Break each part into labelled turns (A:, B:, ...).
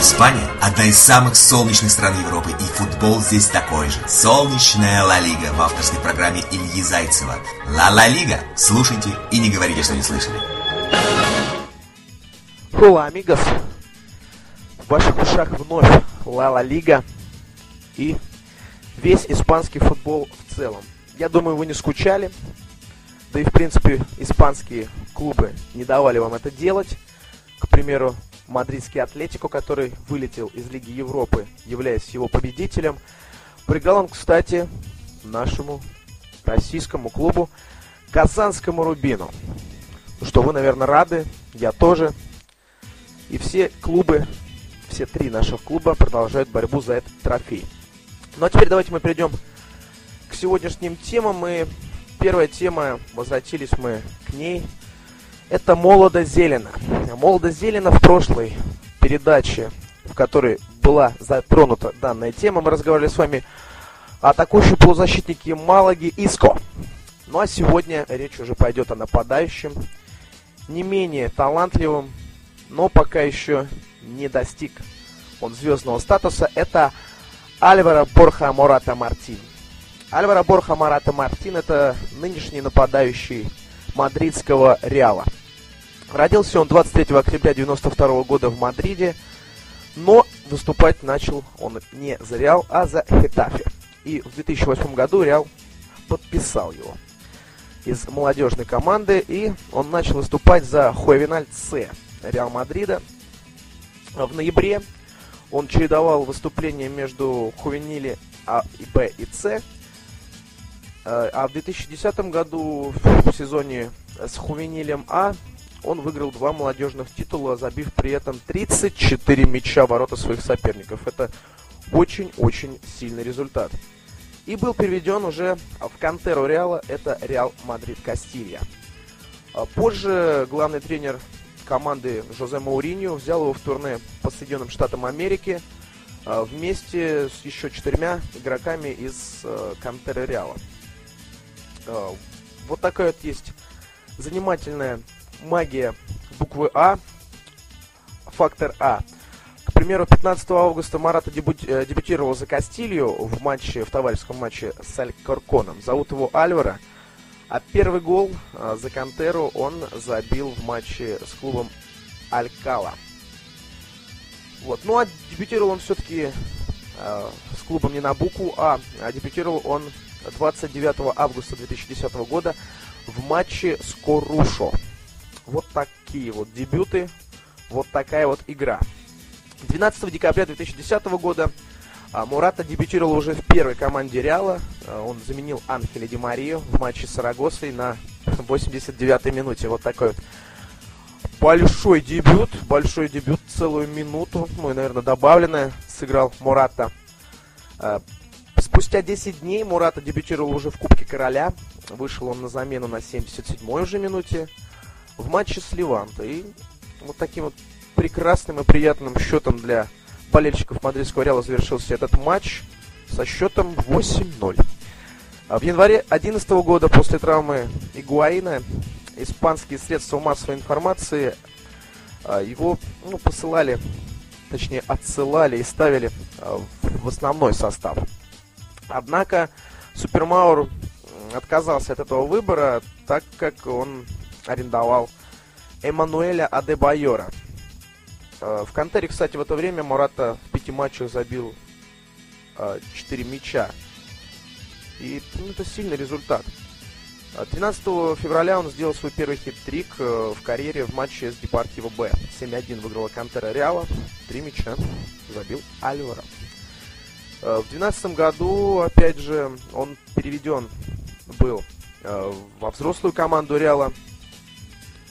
A: Испания – одна из самых солнечных стран Европы, и футбол здесь такой же. Солнечная Ла Лига в авторской программе Ильи Зайцева. Ла Ла Лига. Слушайте и не говорите, что не слышали.
B: Хула, амигос. В ваших ушах вновь Ла Ла Лига и весь испанский футбол в целом. Я думаю, вы не скучали. Да и, в принципе, испанские клубы не давали вам это делать. К примеру, мадридский Атлетико, который вылетел из Лиги Европы, являясь его победителем. Проиграл он, кстати, нашему российскому клубу Казанскому Рубину. Ну что, вы, наверное, рады, я тоже. И все клубы, все три наших клуба продолжают борьбу за этот трофей. Ну а теперь давайте мы перейдем к сегодняшним темам. И первая тема, возвратились мы к ней, это молодо зелено. Молодо зелено в прошлой передаче, в которой была затронута данная тема, мы разговаривали с вами о атакующем полузащитнике Малаги Иско. Ну а сегодня речь уже пойдет о нападающем, не менее талантливым, но пока еще не достиг он звездного статуса. Это Альваро Борха Мората Мартин. Альваро Борха Мората Мартин это нынешний нападающий мадридского Реала. Родился он 23 октября 92 года в Мадриде, но выступать начал он не за Реал, а за Хетафе. И в 2008 году Реал подписал его из молодежной команды, и он начал выступать за Хуэвиналь С Реал Мадрида. В ноябре он чередовал выступления между Хувенили А и Б и С, Э, а в 2010 году в сезоне с Хувенилем А он выиграл два молодежных титула, забив при этом 34 мяча ворота своих соперников. Это очень-очень сильный результат. И был переведен уже в Кантеру Реала, это Реал Мадрид Кастилья. А позже главный тренер команды Жозе Мауриньо взял его в турне по Соединенным Штатам Америки а, вместе с еще четырьмя игроками из э, Кантеры Реала. А, вот такая вот есть занимательная магия буквы А, фактор А. К примеру, 15 августа Марата э, дебютировал за Кастилью в матче, в товарищеском матче с Алькорконом. Зовут его Альвара. А первый гол э, за Кантеру он забил в матче с клубом Алькала. Вот. Ну а дебютировал он все-таки э, с клубом не на букву А, а дебютировал он 29 августа 2010 года в матче с Корушо. Вот такие вот дебюты, вот такая вот игра. 12 декабря 2010 года а, Мурата дебютировал уже в первой команде Реала. А, он заменил Анхеля Ди Марию в матче с Сарагосой на 89-й минуте. Вот такой вот большой дебют, большой дебют, целую минуту, ну и, наверное, добавленное сыграл Мурата. А, Спустя 10 дней Мурата дебютировал уже в Кубке Короля. Вышел он на замену на 77-й уже минуте в матче с Ливанто. И вот таким вот прекрасным и приятным счетом для болельщиков мадридского Реала завершился этот матч со счетом 8-0. А в январе 2011 года после травмы Игуаина испанские средства массовой информации а, его ну, посылали, точнее отсылали и ставили а, в основной состав. Однако Супермаур отказался от этого выбора, так как он арендовал Эммануэля Адебайора. Э, в Кантере, кстати, в это время Мурата в пяти матчах забил 4 э, мяча. И ну, это сильный результат. 13 февраля он сделал свой первый хит-трик э, в карьере в матче с Депортиво Б. 7-1 выиграла Кантера Реала. Три мяча забил Альвара. Э, в 2012 году, опять же, он переведен был э, во взрослую команду Реала.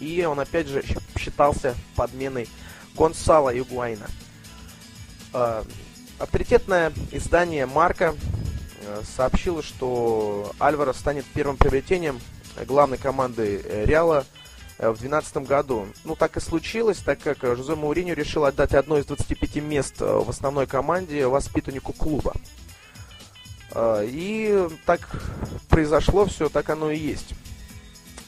B: И он, опять же, считался подменой Гонсала Игуайна. Э, авторитетное издание Марка сообщило, что Альвара станет первым приобретением главной команды Реала – Э, в 2012 году. Ну, так и случилось, так как э, Жозе Мауриньо решил отдать одно из 25 мест э, в основной команде воспитаннику клуба. И так произошло все, так оно и есть.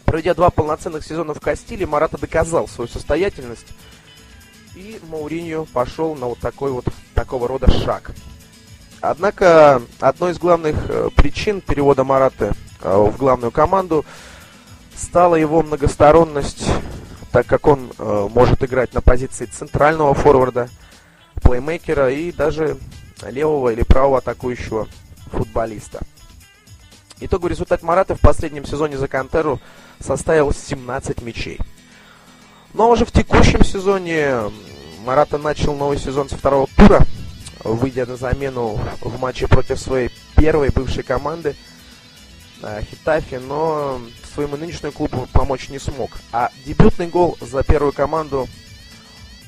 B: Проведя два полноценных сезона в Кастиле, Марата доказал свою состоятельность. И Мауриньо пошел на вот такой вот такого рода шаг. Однако одной из главных э, причин перевода Марата э, в главную команду стала его многосторонность, так как он э, может играть на позиции центрального форварда, плеймейкера и даже левого или правого атакующего футболиста. Итоговый результат Марата в последнем сезоне за Кантеру составил 17 мячей. Но уже в текущем сезоне Марата начал новый сезон со второго тура, выйдя на замену в матче против своей первой бывшей команды э, Хитафи, но своему нынешнему клубу помочь не смог. А дебютный гол за первую команду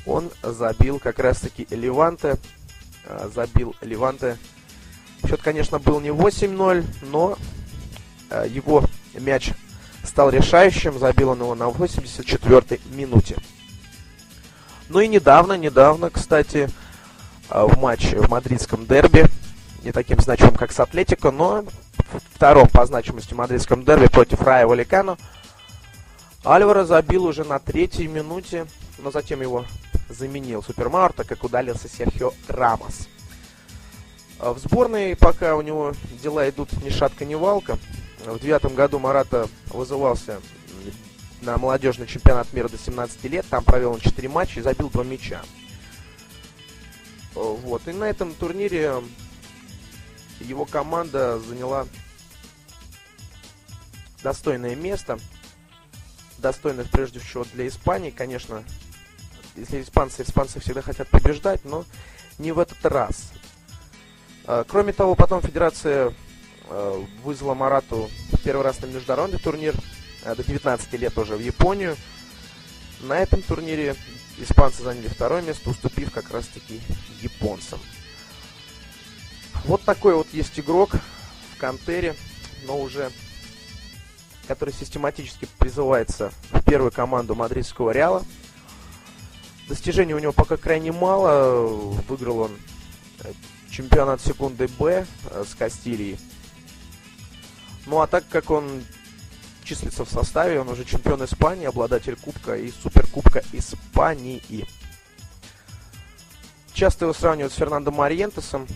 B: он забил как раз-таки Леванте. Э, забил Леванте. Счет, конечно, был не 8-0, но э, его мяч стал решающим. Забил он его на 84-й минуте. Ну и недавно, недавно, кстати, э, в матче в мадридском дерби, не таким значимым, как с Атлетико, но втором по значимости мадридском дерби против Рая Валикано, Альвара забил уже на третьей минуте, но затем его заменил Супермауэр, так как удалился Серхио Рамос. А в сборной пока у него дела идут ни шатка, ни валка. В девятом году Марата вызывался на молодежный чемпионат мира до 17 лет. Там провел он 4 матча и забил 2 мяча. Вот. И на этом турнире его команда заняла достойное место. Достойное прежде всего для Испании, конечно. Если испанцы, испанцы всегда хотят побеждать, но не в этот раз. А, кроме того, потом Федерация вызвала Марату первый раз на международный турнир а, до 19 лет уже в Японию. На этом турнире испанцы заняли второе место, уступив как раз-таки японцам. Вот такой вот есть игрок в Кантере, но уже который систематически призывается в первую команду мадридского Реала. Достижений у него пока крайне мало. Выиграл он э, чемпионат секунды Б э, с Кастилией. Ну а так как он числится в составе, он уже чемпион Испании, обладатель Кубка и Суперкубка Испании. Часто его сравнивают с Фернандо Мариентесом,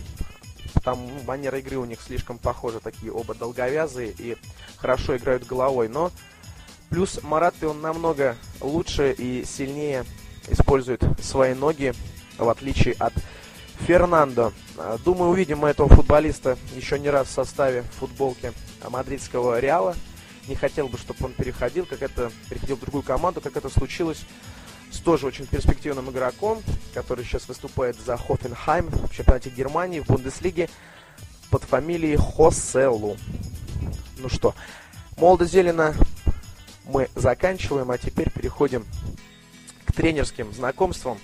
B: там ну, манера игры у них слишком похожа, такие оба долговязые и хорошо играют головой. Но плюс Мараты он намного лучше и сильнее использует свои ноги, в отличие от Фернандо. Думаю, увидим мы этого футболиста еще не раз в составе футболки мадридского Реала. Не хотел бы, чтобы он переходил, как это переходил в другую команду, как это случилось с тоже очень перспективным игроком, который сейчас выступает за Хофенхайм в чемпионате Германии в Бундеслиге под фамилией Хоселу. Ну что, молодо-зелено мы заканчиваем, а теперь переходим к тренерским знакомствам.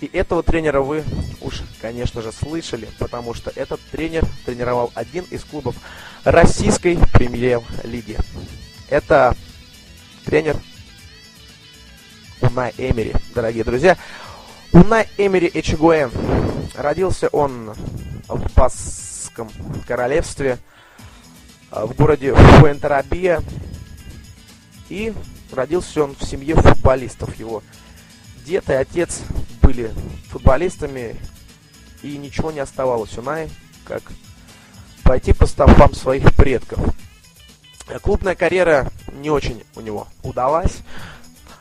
B: И этого тренера вы уж, конечно же, слышали, потому что этот тренер тренировал один из клубов российской премьер-лиги. Это тренер Унай Эмери, дорогие друзья. Унай Эмери Эчегуэн. Родился он в Баском королевстве, а, в городе Фуэнтерабия. И родился он в семье футболистов. Его дед и отец были футболистами, и ничего не оставалось Унай, как пойти по стопам своих предков. Клубная карьера не очень у него удалась.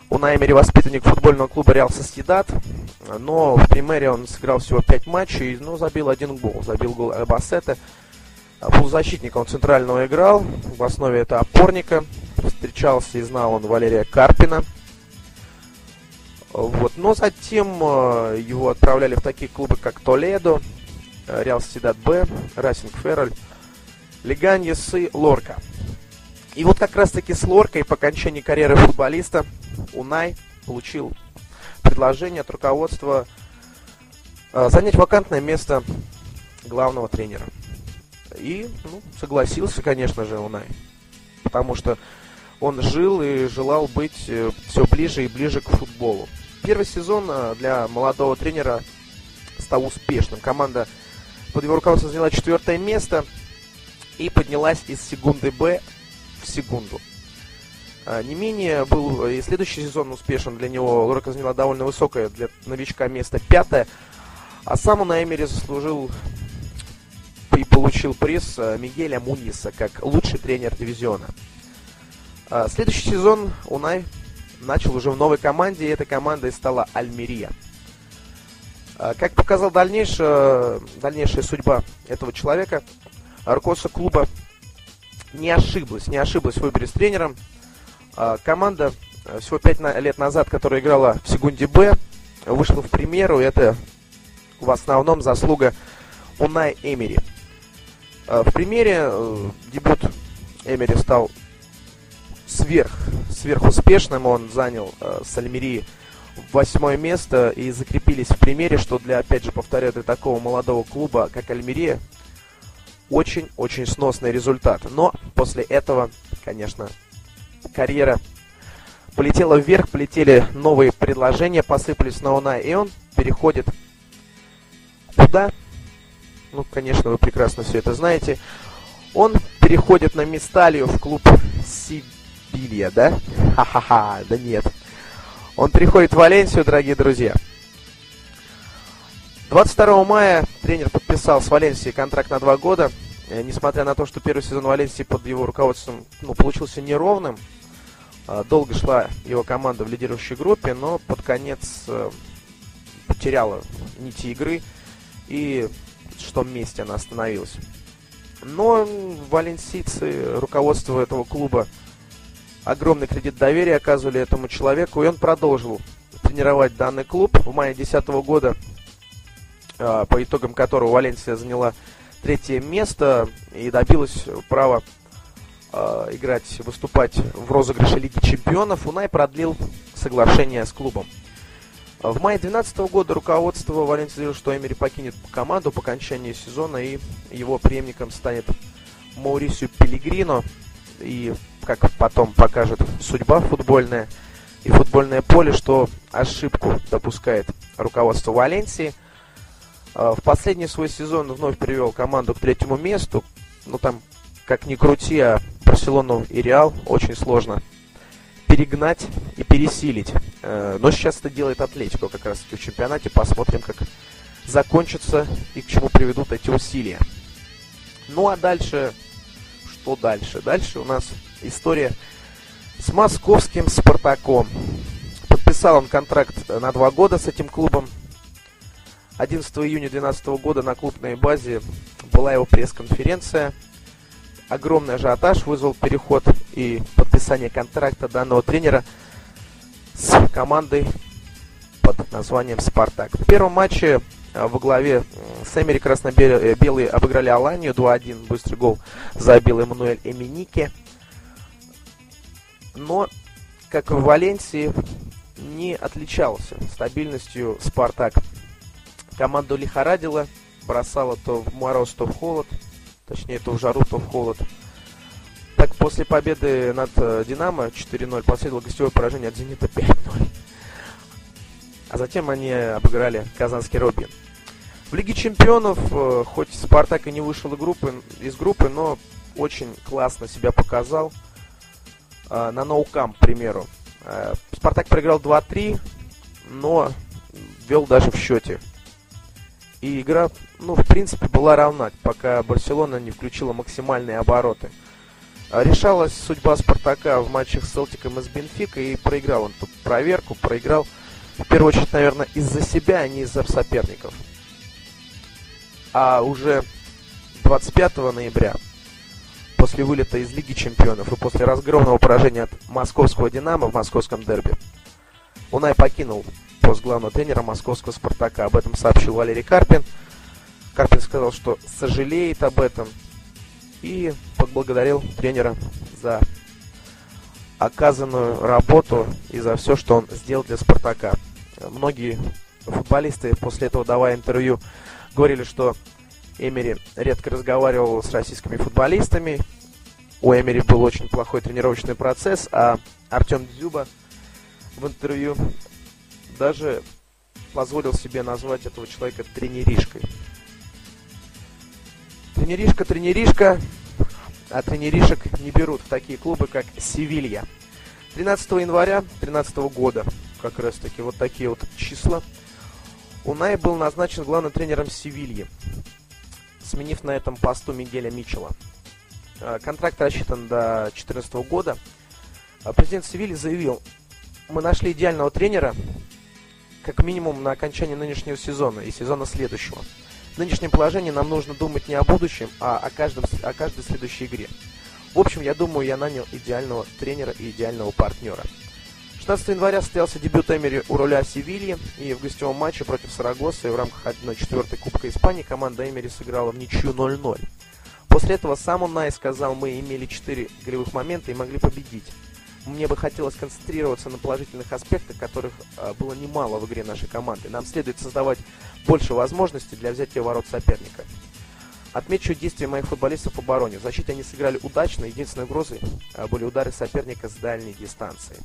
B: У Наймери воспитанник футбольного клуба Реал Соседат, но в примере он сыграл всего 5 матчей, но забил один гол. Забил гол Альбасета. Полузащитника он центрального играл, в основе это опорника. Встречался и знал он Валерия Карпина. Вот. Но затем э, его отправляли в такие клубы, как Толедо, Реал Соседат Б, Расинг Ферроль, Леганьес и Лорка. И вот как раз-таки с Лоркой по окончании карьеры футболиста Унай получил предложение от руководства э, занять вакантное место главного тренера. И ну, согласился, конечно же, Унай. Потому что он жил и желал быть э, все ближе и ближе к футболу. Первый сезон э, для молодого тренера стал успешным. Команда под его руководством заняла четвертое место и поднялась из секунды Б в секунду. А, не менее был и следующий сезон успешен для него. Лорка заняла довольно высокое для новичка место пятое. А сам он на Эмере заслужил и получил приз а, Мигеля Муниса как лучший тренер дивизиона. А, следующий сезон Унай начал уже в новой команде, и этой командой стала Альмерия. Как показал дальнейшая, дальнейшая судьба этого человека, руководство клуба не ошиблась, не ошиблась в выборе с тренером. А, команда э, всего 5 лет назад, которая играла в секунде Б, вышла в премьеру. Это в основном заслуга Унай Эмери. А, в премьере э, дебют Эмери стал сверх, сверхуспешным. Он занял э, с Альмерии восьмое место и закрепились в примере, что для, опять же, повторяю, для такого молодого клуба, как Альмерия, очень-очень сносный результат. Но после этого, конечно, карьера полетела вверх, полетели новые предложения, посыпались на Уна, и он переходит куда? Ну, конечно, вы прекрасно все это знаете. Он переходит на Мисталию в клуб Сибилья, да? Ха-ха-ха, да нет. Он переходит в Валенсию, дорогие друзья. 22 мая тренер подписал с Валенсией контракт на два года. Э, несмотря на то, что первый сезон Валенсии под его руководством ну, получился неровным, э, долго шла его команда в лидирующей группе, но под конец э, потеряла нити игры и в том месте она остановилась. Но валенсийцы, руководство этого клуба, огромный кредит доверия оказывали этому человеку, и он продолжил тренировать данный клуб. В мае 2010 года а, по итогам которого Валенсия заняла третье место и добилась права э, играть, выступать в розыгрыше Лиги Чемпионов, Унай продлил соглашение с клубом. В мае 2012 года руководство Валенсии заявило, что Эмери покинет команду по окончании сезона и его преемником станет Маурисио Пелигрино. И, как потом покажет судьба футбольная и футбольное поле, что ошибку допускает руководство Валенсии – а, в последний свой сезон вновь привел команду к третьему месту. Ну там, как ни крути, а Барселону и Реал очень сложно перегнать и пересилить. Э, но сейчас это делает Атлетико как раз в чемпионате. Посмотрим, как закончится и к чему приведут эти усилия. Ну а дальше, что дальше? Дальше у нас история с московским Спартаком. Подписал он контракт на два года с этим клубом. 11 июня 2012 года на клубной базе была его пресс-конференция. Огромный ажиотаж вызвал переход и подписание контракта данного тренера с командой под названием «Спартак». В первом матче э, во главе с Эмери красно-белые обыграли Аланию 2-1. Быстрый гол забил Эммануэль Эминике. Но, как в Валенсии, не отличался стабильностью «Спартак». Команду лихорадило, бросало то в мороз, то в холод. Точнее, то в жару, то в холод. Так, после победы над э, Динамо 4-0 последовало гостевое поражение от Зенита 5-0. А затем они обыграли казанский Робин. В Лиге Чемпионов, э, хоть Спартак и не вышел из группы, из группы но очень классно себя показал. Э, на ноукам, к примеру. Спартак проиграл 2-3, но вел даже в счете и игра, ну, в принципе, была равна, пока Барселона не включила максимальные обороты. А решалась судьба Спартака в матчах с Селтиком и с Бенфикой, и проиграл он тут проверку, проиграл, в первую очередь, наверное, из-за себя, а не из-за соперников. А уже 25 ноября, после вылета из Лиги Чемпионов и после разгромного поражения от московского «Динамо» в московском дерби, Унай покинул пост главного тренера московского «Спартака». Об этом сообщил Валерий Карпин. Карпин сказал, что сожалеет об этом и поблагодарил тренера за оказанную работу и за все, что он сделал для «Спартака». Многие футболисты после этого, давая интервью, говорили, что Эмери редко разговаривал с российскими футболистами. У Эмери был очень плохой тренировочный процесс, а Артем Дзюба в интервью даже позволил себе назвать этого человека тренеришкой. Тренеришка, тренеришка, а тренеришек не берут в такие клубы, как Севилья. 13 января 2013 года, как раз таки вот такие вот числа, Унай был назначен главным тренером Севильи, сменив на этом посту Мигеля Мичела. А, контракт рассчитан до 2014 года. А, президент Севильи заявил, мы нашли идеального тренера, как минимум на окончании нынешнего сезона и сезона следующего. В нынешнем положении нам нужно думать не о будущем, а о, каждом, о каждой следующей игре. В общем, я думаю, я нанял идеального тренера и идеального партнера. 16 января состоялся дебют Эмери у руля Севильи, и в гостевом матче против Сарагоса в рамках 1-4 Кубка Испании команда Эмери сыграла в ничью 0-0. После этого сам Унай сказал, мы имели 4 голевых момента и могли победить. Мне бы хотелось концентрироваться на положительных аспектах, которых э, было немало в игре нашей команды. Нам следует создавать больше возможностей для взятия ворот соперника. Отмечу действия моих футболистов в обороне. В защите они сыграли удачно. Единственной угрозой а, были удары соперника с дальней дистанции.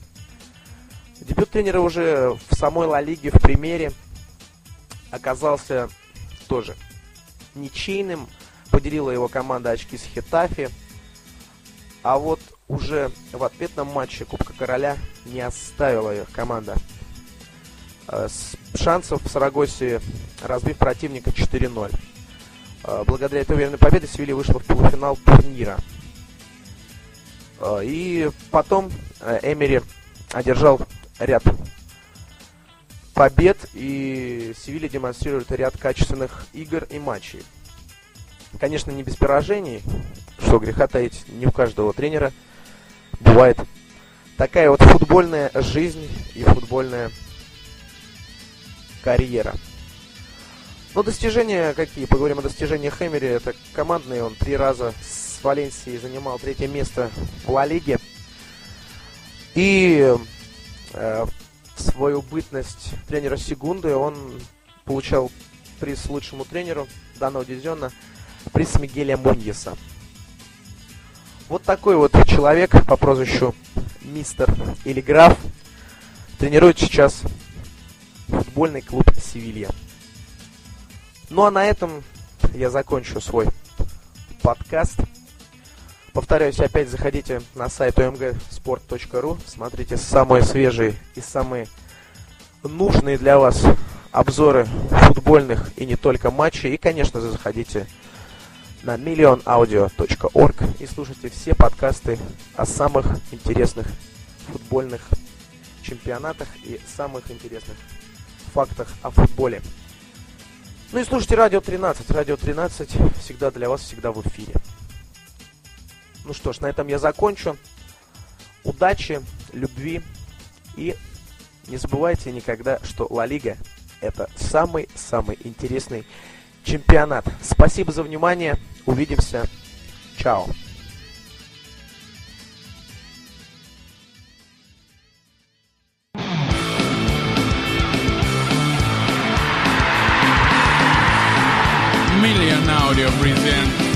B: Дебют тренера уже в самой Ла Лиге в примере оказался тоже ничейным. Поделила его команда очки с Хетафи. А вот уже в ответном матче Кубка Короля не оставила их команда а, с шансов в Сарагосе, разбив противника 4-0. А, благодаря этой уверенной победе Севилья вышла в полуфинал турнира. А, и потом э, Эмери одержал ряд побед, и Севилья демонстрирует ряд качественных игр и матчей. Конечно, не без поражений, что греха таить, не у каждого тренера бывает такая вот футбольная жизнь и футбольная карьера. Ну, достижения какие? Поговорим о достижениях Хэмери. Это командный. Он три раза с Валенсией занимал третье место в Ла Лиге. И э, свою бытность тренера Сегунды он получал приз лучшему тренеру данного дивизиона, приз Мигеля Муньеса. Вот такой вот человек по прозвищу Мистер или Граф тренирует сейчас футбольный клуб Севилья. Ну а на этом я закончу свой подкаст. Повторяюсь, опять заходите на сайт omgsport.ru, смотрите самые свежие и самые нужные для вас обзоры футбольных и не только матчей. И, конечно, заходите на millionaudio.org и слушайте все подкасты о самых интересных футбольных чемпионатах и самых интересных фактах о футболе. Ну и слушайте Радио 13. Радио 13 всегда для вас, всегда в эфире. Ну что ж, на этом я закончу. Удачи, любви и не забывайте никогда, что Ла Лига это самый-самый интересный чемпионат. Спасибо за внимание. Williamson. É Tchau.
C: Million Audio presents